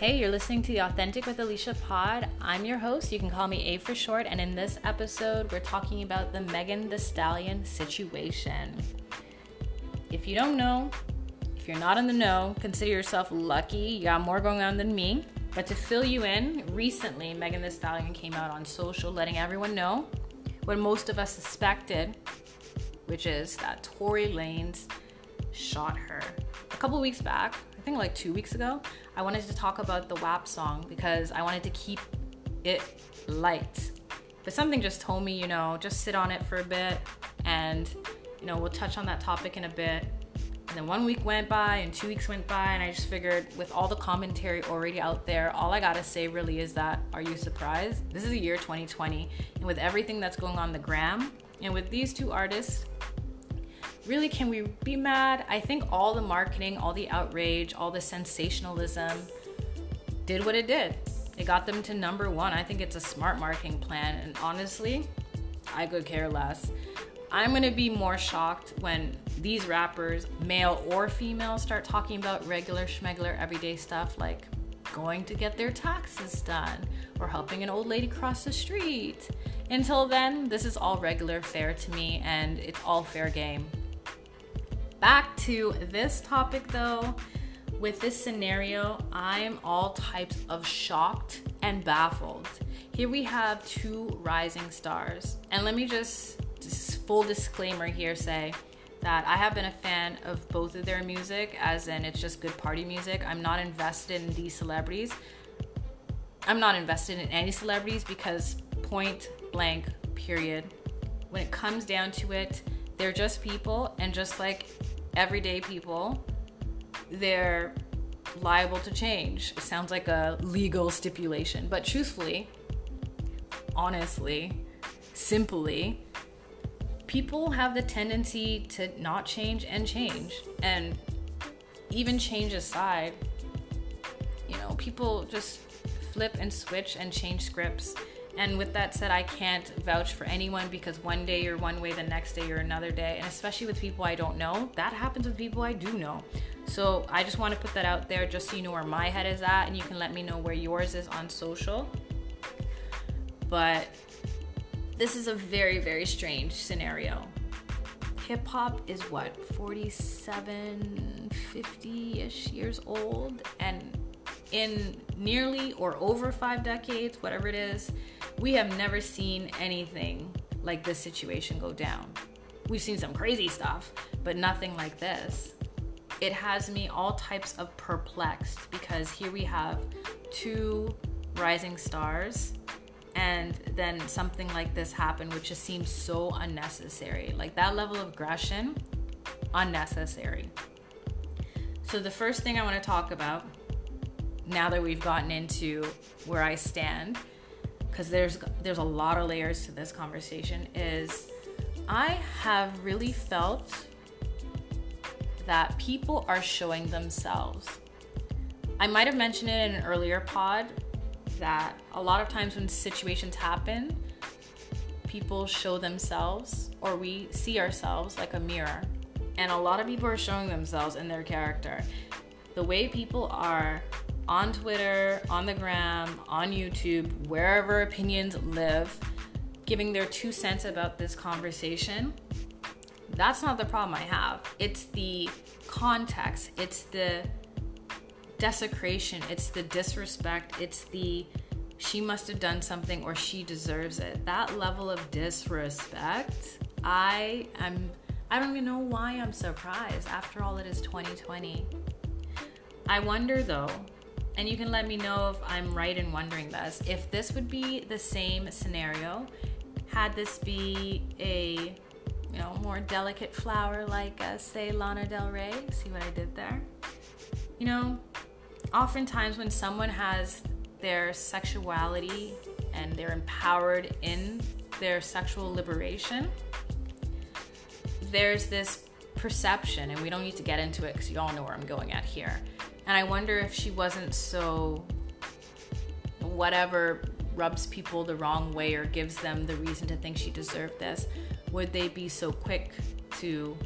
Hey, you're listening to the Authentic with Alicia pod. I'm your host. You can call me A for short. And in this episode, we're talking about the Megan Thee Stallion situation. If you don't know, if you're not in the know, consider yourself lucky. You got more going on than me. But to fill you in, recently Megan Thee Stallion came out on social letting everyone know what most of us suspected, which is that Tory Lanez shot her. A couple weeks back, I think like two weeks ago, I wanted to talk about the WAP song because I wanted to keep it light. But something just told me, you know, just sit on it for a bit and, you know, we'll touch on that topic in a bit. And then one week went by and two weeks went by, and I just figured with all the commentary already out there, all I gotta say really is that are you surprised? This is the year 2020, and with everything that's going on the gram, and with these two artists, really, can we be mad? I think all the marketing, all the outrage, all the sensationalism did what it did. It got them to number one. I think it's a smart marketing plan. And honestly, I could care less. I'm gonna be more shocked when these rappers, male or female, start talking about regular schmegler everyday stuff like going to get their taxes done or helping an old lady cross the street. Until then, this is all regular fare to me and it's all fair game back to this topic though. With this scenario, I'm all types of shocked and baffled. Here we have two rising stars. And let me just, just full disclaimer here say that I have been a fan of both of their music, as in it's just good party music. I'm not invested in these celebrities. I'm not invested in any celebrities because point blank, period. When it comes down to it, they're just people, and just like everyday people, they're liable to change. It sounds like a legal stipulation, but truthfully, honestly, simply, people have the tendency to not change and change. And even change aside, you know, people just flip and switch and change scripts and with that said, I can't vouch for anyone because one day you're one way, the next day you're another day. And especially with people I don't know, that happens with people I do know. So I just want to put that out there just so you know where my head is at and you can let me know where yours is on social. But this is a very, very strange scenario. Hip hop is what, 47, 50 ish years old? And in nearly or over five decades, whatever it is, we have never seen anything like this situation go down. We've seen some crazy stuff, but nothing like this. It has me all types of perplexed because here we have two rising stars and then something like this happened which just seems so unnecessary like that level of aggression unnecessary so the first thing i want to talk about now that we've gotten into where i stand because there's there's a lot of layers to this conversation is I have really felt that people are showing themselves. I might have mentioned it in an earlier pod that a lot of times when situations happen, people show themselves or we see ourselves like a mirror. And a lot of people are showing themselves in their character. The way people are on Twitter, on the gram, on YouTube, wherever opinions live, giving their two cents about this conversation. That's not the problem I have. It's the context, it's the desecration, it's the disrespect, it's the she must have done something or she deserves it. That level of disrespect, I am I don't even know why I'm surprised. After all, it is 2020. I wonder though, and you can let me know if I'm right in wondering this. If this would be the same scenario, had this be a you know more delicate flower like uh, say Lana Del Rey, see what I did there? You know, oftentimes when someone has their sexuality and they're empowered in their sexual liberation, there's this perception, and we don't need to get into it because you all know where I'm going at here and I wonder if she wasn't so whatever rubs people the wrong way or gives them the reason to think she deserved this, would they be so quick to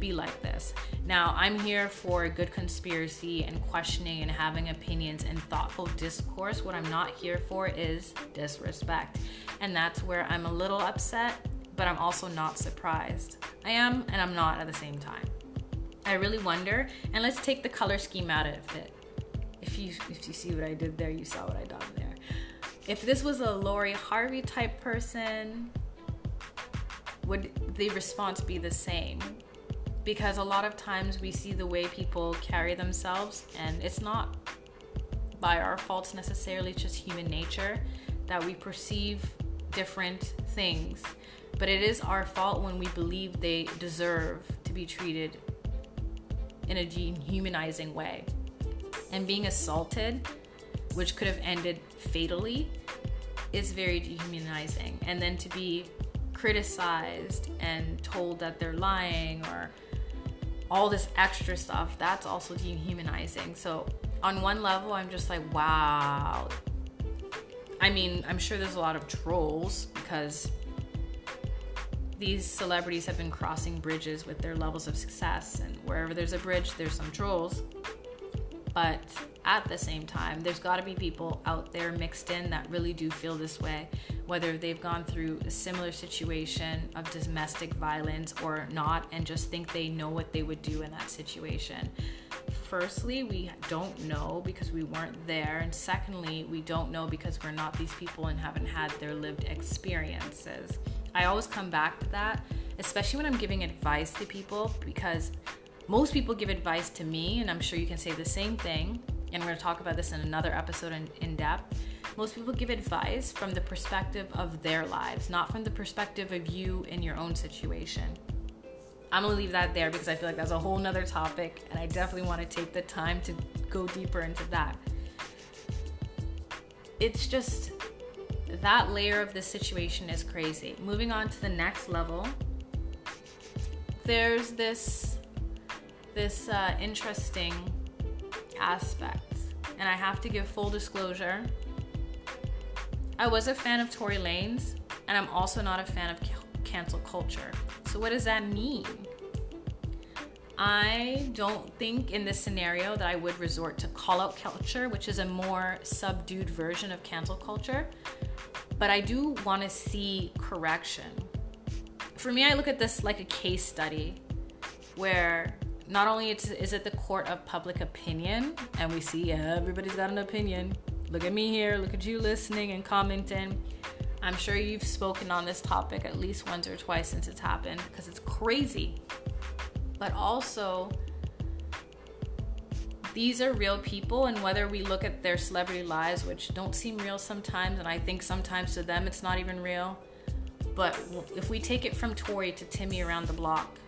be like this. Now, I'm here for good conspiracy and questioning and having opinions and thoughtful discourse. What I'm not here for is disrespect. And that's where I'm a little upset, but I'm also not surprised. I am and I'm not at the same time. I really wonder, and let's take the color scheme out of it. If you if you see what I did there, you saw what I done there. If this was a Lori Harvey type person, would the response be the same? Because a lot of times we see the way people carry themselves, and it's not by our faults necessarily, it's just human nature that we perceive different things. But it is our fault when we believe they deserve to be treated in a dehumanizing way. And being assaulted, which could have ended fatally, is very dehumanizing. And then to be criticized and told that they're lying or all this extra stuff, that's also dehumanizing. So, on one level, I'm just like, wow. I mean, I'm sure there's a lot of trolls because these celebrities have been crossing bridges with their levels of success, and wherever there's a bridge, there's some trolls. But at the same time, there's got to be people out there mixed in that really do feel this way, whether they've gone through a similar situation of domestic violence or not, and just think they know what they would do in that situation. Firstly, we don't know because we weren't there. And secondly, we don't know because we're not these people and haven't had their lived experiences. I always come back to that, especially when I'm giving advice to people, because most people give advice to me, and I'm sure you can say the same thing. And we're to talk about this in another episode in, in depth. Most people give advice from the perspective of their lives, not from the perspective of you in your own situation. I'm gonna leave that there because I feel like that's a whole nother topic, and I definitely want to take the time to go deeper into that. It's just that layer of the situation is crazy. Moving on to the next level, there's this this uh, interesting aspect, and I have to give full disclosure. I was a fan of Tory Lanez, and I'm also not a fan of cancel culture. So, what does that mean? I don't think in this scenario that I would resort to call out culture, which is a more subdued version of cancel culture, but I do want to see correction. For me, I look at this like a case study where not only is it the court of public opinion, and we see everybody's got an opinion. Look at me here, look at you listening and commenting. I'm sure you've spoken on this topic at least once or twice since it's happened because it's crazy. But also, these are real people, and whether we look at their celebrity lives, which don't seem real sometimes, and I think sometimes to them it's not even real, but if we take it from Tory to Timmy around the block,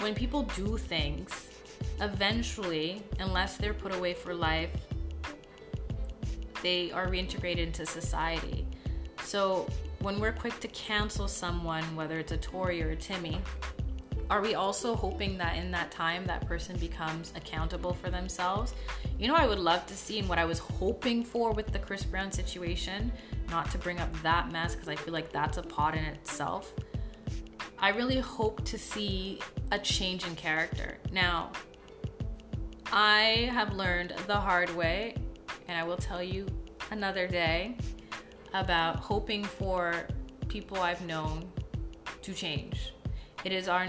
when people do things, eventually, unless they're put away for life, they are reintegrated into society. So when we're quick to cancel someone, whether it's a Tory or a Timmy, are we also hoping that in that time that person becomes accountable for themselves? You know, I would love to see, and what I was hoping for with the Chris Brown situation, not to bring up that mess because I feel like that's a pot in itself. I really hope to see a change in character. Now, I have learned the hard way, and I will tell you another day about hoping for people I've known to change. It is our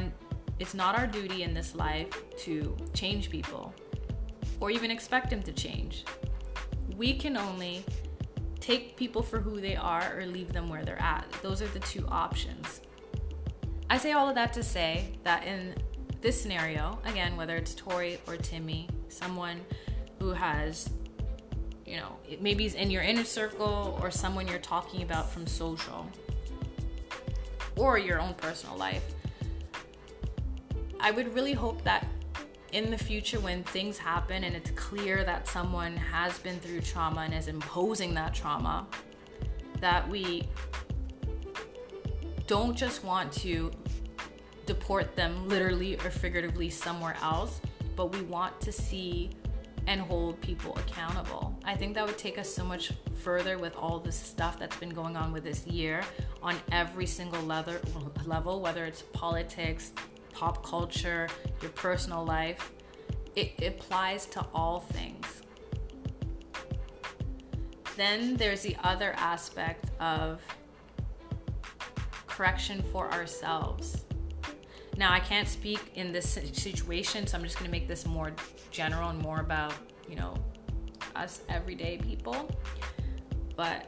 it's not our duty in this life to change people or even expect them to change. We can only take people for who they are or leave them where they're at. Those are the two options. I say all of that to say that in this scenario, again, whether it's Tory or Timmy, someone who has, you know, maybe is in your inner circle or someone you're talking about from social or your own personal life, I would really hope that in the future when things happen and it's clear that someone has been through trauma and is imposing that trauma, that we don't just want to deport them literally or figuratively somewhere else, but we want to see and hold people accountable. I think that would take us so much further with all the stuff that's been going on with this year on every single level, level whether it's politics, pop culture, your personal life. It, applies to all things. Then there's the other aspect of correction for ourselves. Now, I can't speak in this situation, so I'm just going to make this more general and more about, you know, us everyday people. But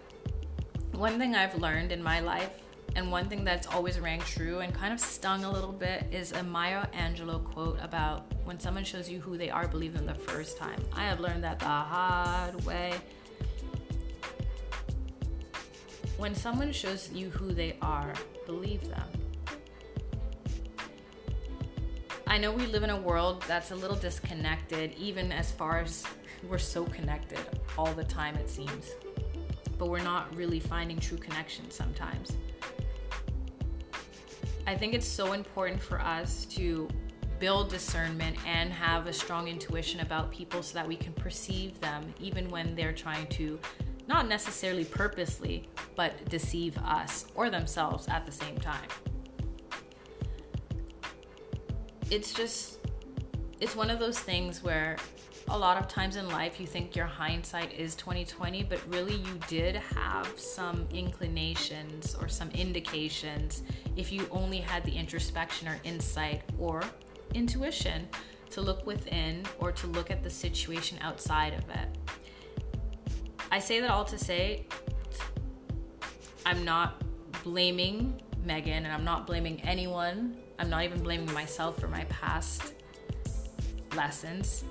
one thing I've learned in my life, and one thing that's always rang true and kind of stung a little bit, is a Maya Angelou quote about when someone shows you who they are, believe them the first time. I have learned that the hard way. When someone shows you who they are, believe them. I know we live in a world that's a little disconnected, even as far as we're so connected all the time, it seems. But we're not really finding true connection sometimes. I think it's so important for us to build discernment and have a strong intuition about people so that we can perceive them even when they're trying to not necessarily purposely, but deceive us or themselves at the same time. it's just it's one of those things where a lot of times in life you think your hindsight is 2020 but really you did have some inclinations or some indications if you only had the introspection or insight or intuition to look within or to look at the situation outside of it i say that all to say i'm not blaming megan and i'm not blaming anyone I'm not even blaming myself for my past lessons.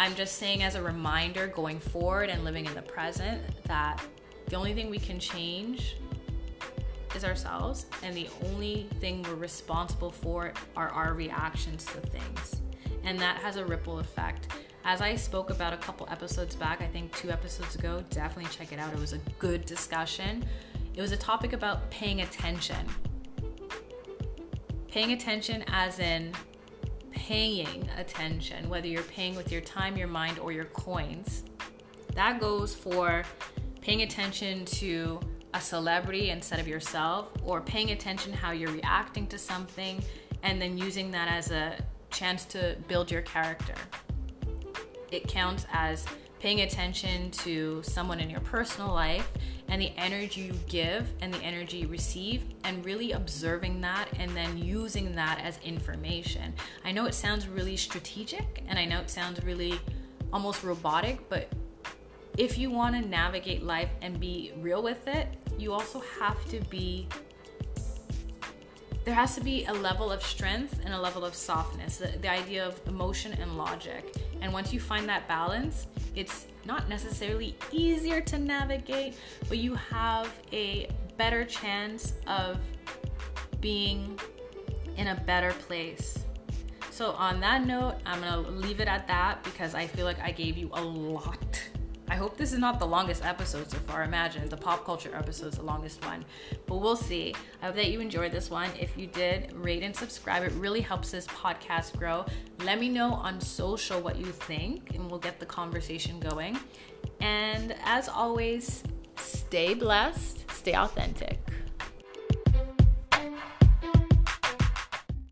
I'm just saying, as a reminder going forward and living in the present, that the only thing we can change is ourselves, and the only thing we're responsible for are our reactions to things. And that has a ripple effect. As I spoke about a couple episodes back, I think two episodes ago, definitely check it out. It was a good discussion. It was a topic about paying attention Paying attention, as in paying attention, whether you're paying with your time, your mind, or your coins. That goes for paying attention to a celebrity instead of yourself, or paying attention how you're reacting to something, and then using that as a chance to build your character. It counts as paying attention to someone in your personal life and the energy you give and the energy you receive, and really observing that and then using that as information. I know it sounds really strategic and I know it sounds really almost robotic, but if you want to navigate life and be real with it, you also have to be there has to be a level of strength and a level of softness the, the, idea of emotion and logic and once you find that balance it's not necessarily easier to navigate, but you have a better chance of being in a better place. So, on that note, I'm gonna leave it at that because I feel like I gave you a lot I hope this is not the longest episode so far. Imagine the pop culture episode is the longest one, but we'll see. I hope that you enjoyed this one. If you did, rate and subscribe. It really helps this podcast grow. Let me know on social what you think, and we'll get the conversation going. And as always, stay blessed, stay authentic.